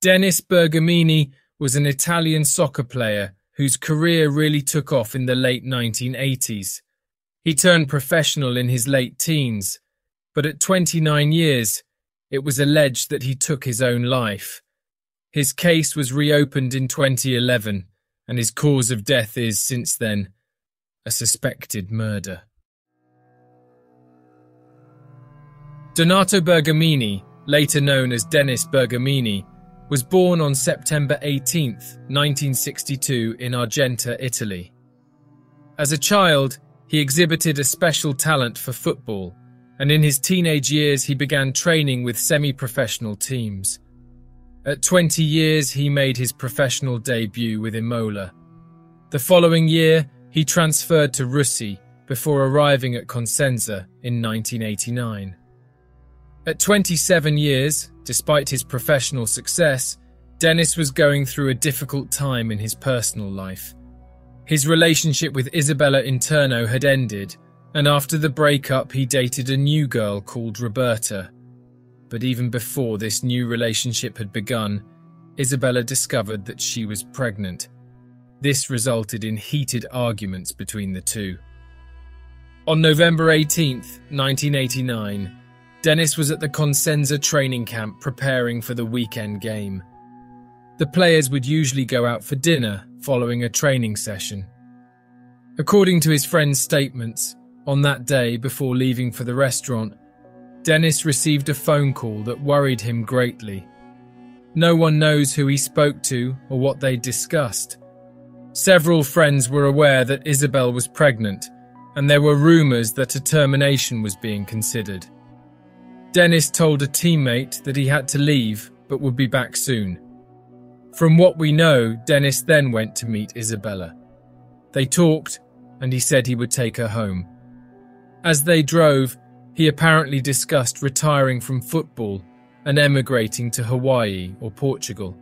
Denis Bergamini was an Italian soccer player whose career really took off in the late 1980s. He turned professional in his late teens, but at 29 years, it was alleged that he took his own life. His case was reopened in 2011, and his cause of death is, since then, a suspected murder. Donato Bergamini, later known as Denis Bergamini, was born on September 18, 1962, in Argenta, Italy. As a child, he exhibited a special talent for football, and in his teenage years he began training with semi professional teams. At 20 years, he made his professional debut with Imola. The following year, he transferred to Russi before arriving at Cosenza in 1989. At 27 years, despite his professional success, Denis was going through a difficult time in his personal life. His relationship with Isabella Interno had ended, and after the breakup, he dated a new girl called Roberta. But even before this new relationship had begun, Isabella discovered that she was pregnant. This resulted in heated arguments between the two. On November 18, 1989, Denis was at the Cosenza training camp preparing for the weekend game. The players would usually go out for dinner following a training session. According to his friend's statements, on that day before leaving for the restaurant, Denis received a phone call that worried him greatly. No one knows who he spoke to or what they discussed. Several friends were aware that Isabel was pregnant, and there were rumours that a termination was being considered. Denis told a teammate that he had to leave but would be back soon. From what we know, Denis then went to meet Isabella. They talked, and he said he would take her home. As they drove, he apparently discussed retiring from football and emigrating to Hawaii or Portugal.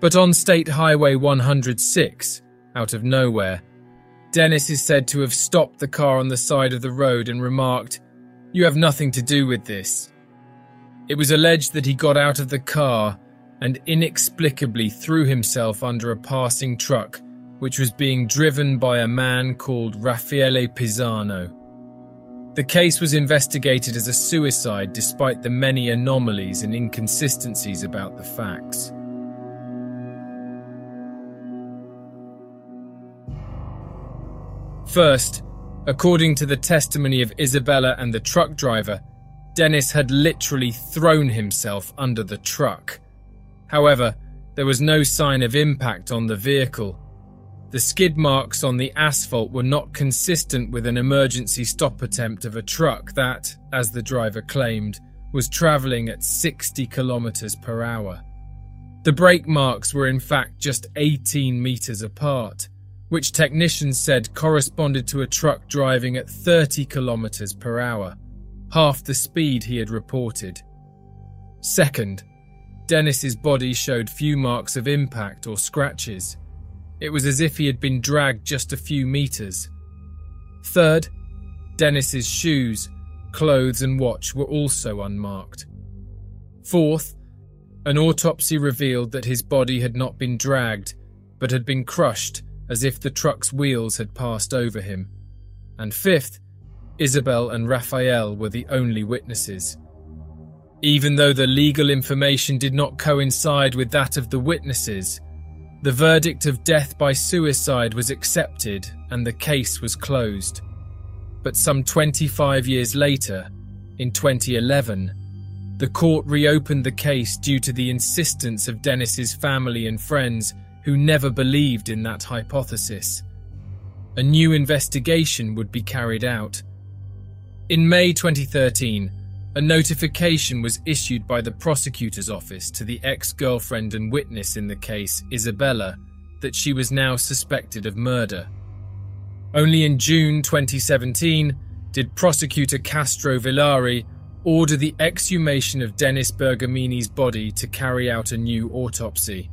But on State Highway 106, out of nowhere, Denis is said to have stopped the car on the side of the road and remarked, you have nothing to do with this. It was alleged that he got out of the car and inexplicably threw himself under a passing truck, which was being driven by a man called Raffaele Pisano. The case was investigated as a suicide despite the many anomalies and inconsistencies about the facts. First, According to the testimony of Isabella and the truck driver, Denis had literally thrown himself under the truck. However, there was no sign of impact on the vehicle. The skid marks on the asphalt were not consistent with an emergency stop attempt of a truck that, as the driver claimed, was travelling at 60 kilometers per hour. The brake marks were in fact just 18 meters apart which technicians said corresponded to a truck driving at 30 kilometers per hour, half the speed he had reported. Second, Denis's body showed few marks of impact or scratches. It was as if he had been dragged just a few meters. Third, Denis's shoes, clothes and watch were also unmarked. Fourth, an autopsy revealed that his body had not been dragged, but had been crushed as if the truck's wheels had passed over him. And fifth, Isabel and Raphael were the only witnesses. Even though the legal information did not coincide with that of the witnesses, the verdict of death by suicide was accepted and the case was closed. But some 25 years later, in 2011, the court reopened the case due to the insistence of Denis's family and friends who never believed in that hypothesis. A new investigation would be carried out. In May 2013, a notification was issued by the prosecutor's office to the ex girlfriend and witness in the case, Isabella, that she was now suspected of murder. Only in June 2017 did prosecutor Castrovillari order the exhumation of Denis Bergamini's body to carry out a new autopsy.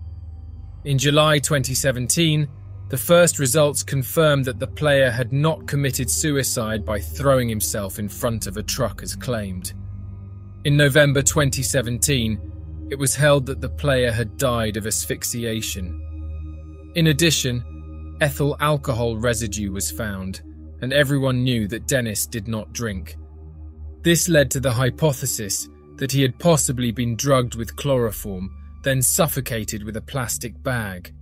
In July 2017, the first results confirmed that the player had not committed suicide by throwing himself in front of a truck as claimed. In November 2017, it was held that the player had died of asphyxiation. In addition, ethyl alcohol residue was found, and everyone knew that Denis did not drink. This led to the hypothesis that he had possibly been drugged with chloroform, then suffocated with a plastic bag.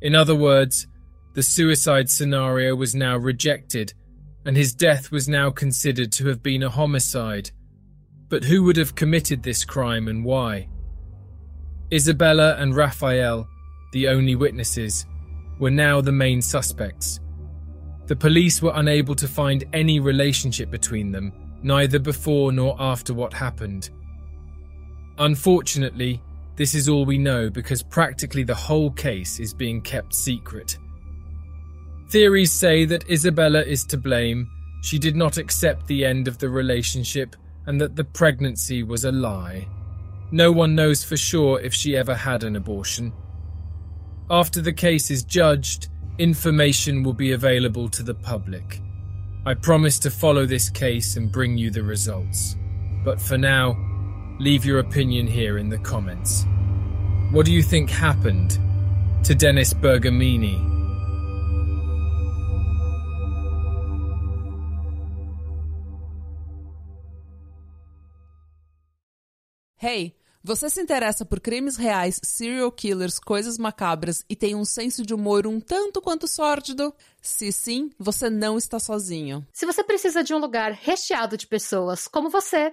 In other words, the suicide scenario was now rejected, and his death was now considered to have been a homicide. But who would have committed this crime and why? Isabella and Raphael, the only witnesses, were now the main suspects. The police were unable to find any relationship between them, neither before nor after what happened. Unfortunately, this is all we know because practically the whole case is being kept secret. Theories say that Isabella is to blame, she did not accept the end of the relationship, and that the pregnancy was a lie. No one knows for sure if she ever had an abortion. After the case is judged, information will be available to the public. I promise to follow this case and bring you the results. But for now, leave your opinion here in the comments. What do you think happened to Dennis Bergamini? Hey, você se interessa por crimes reais, serial killers, coisas macabras e tem um senso de humor um tanto quanto sórdido? Se sim, você não está sozinho. Se você precisa de um lugar recheado de pessoas como você,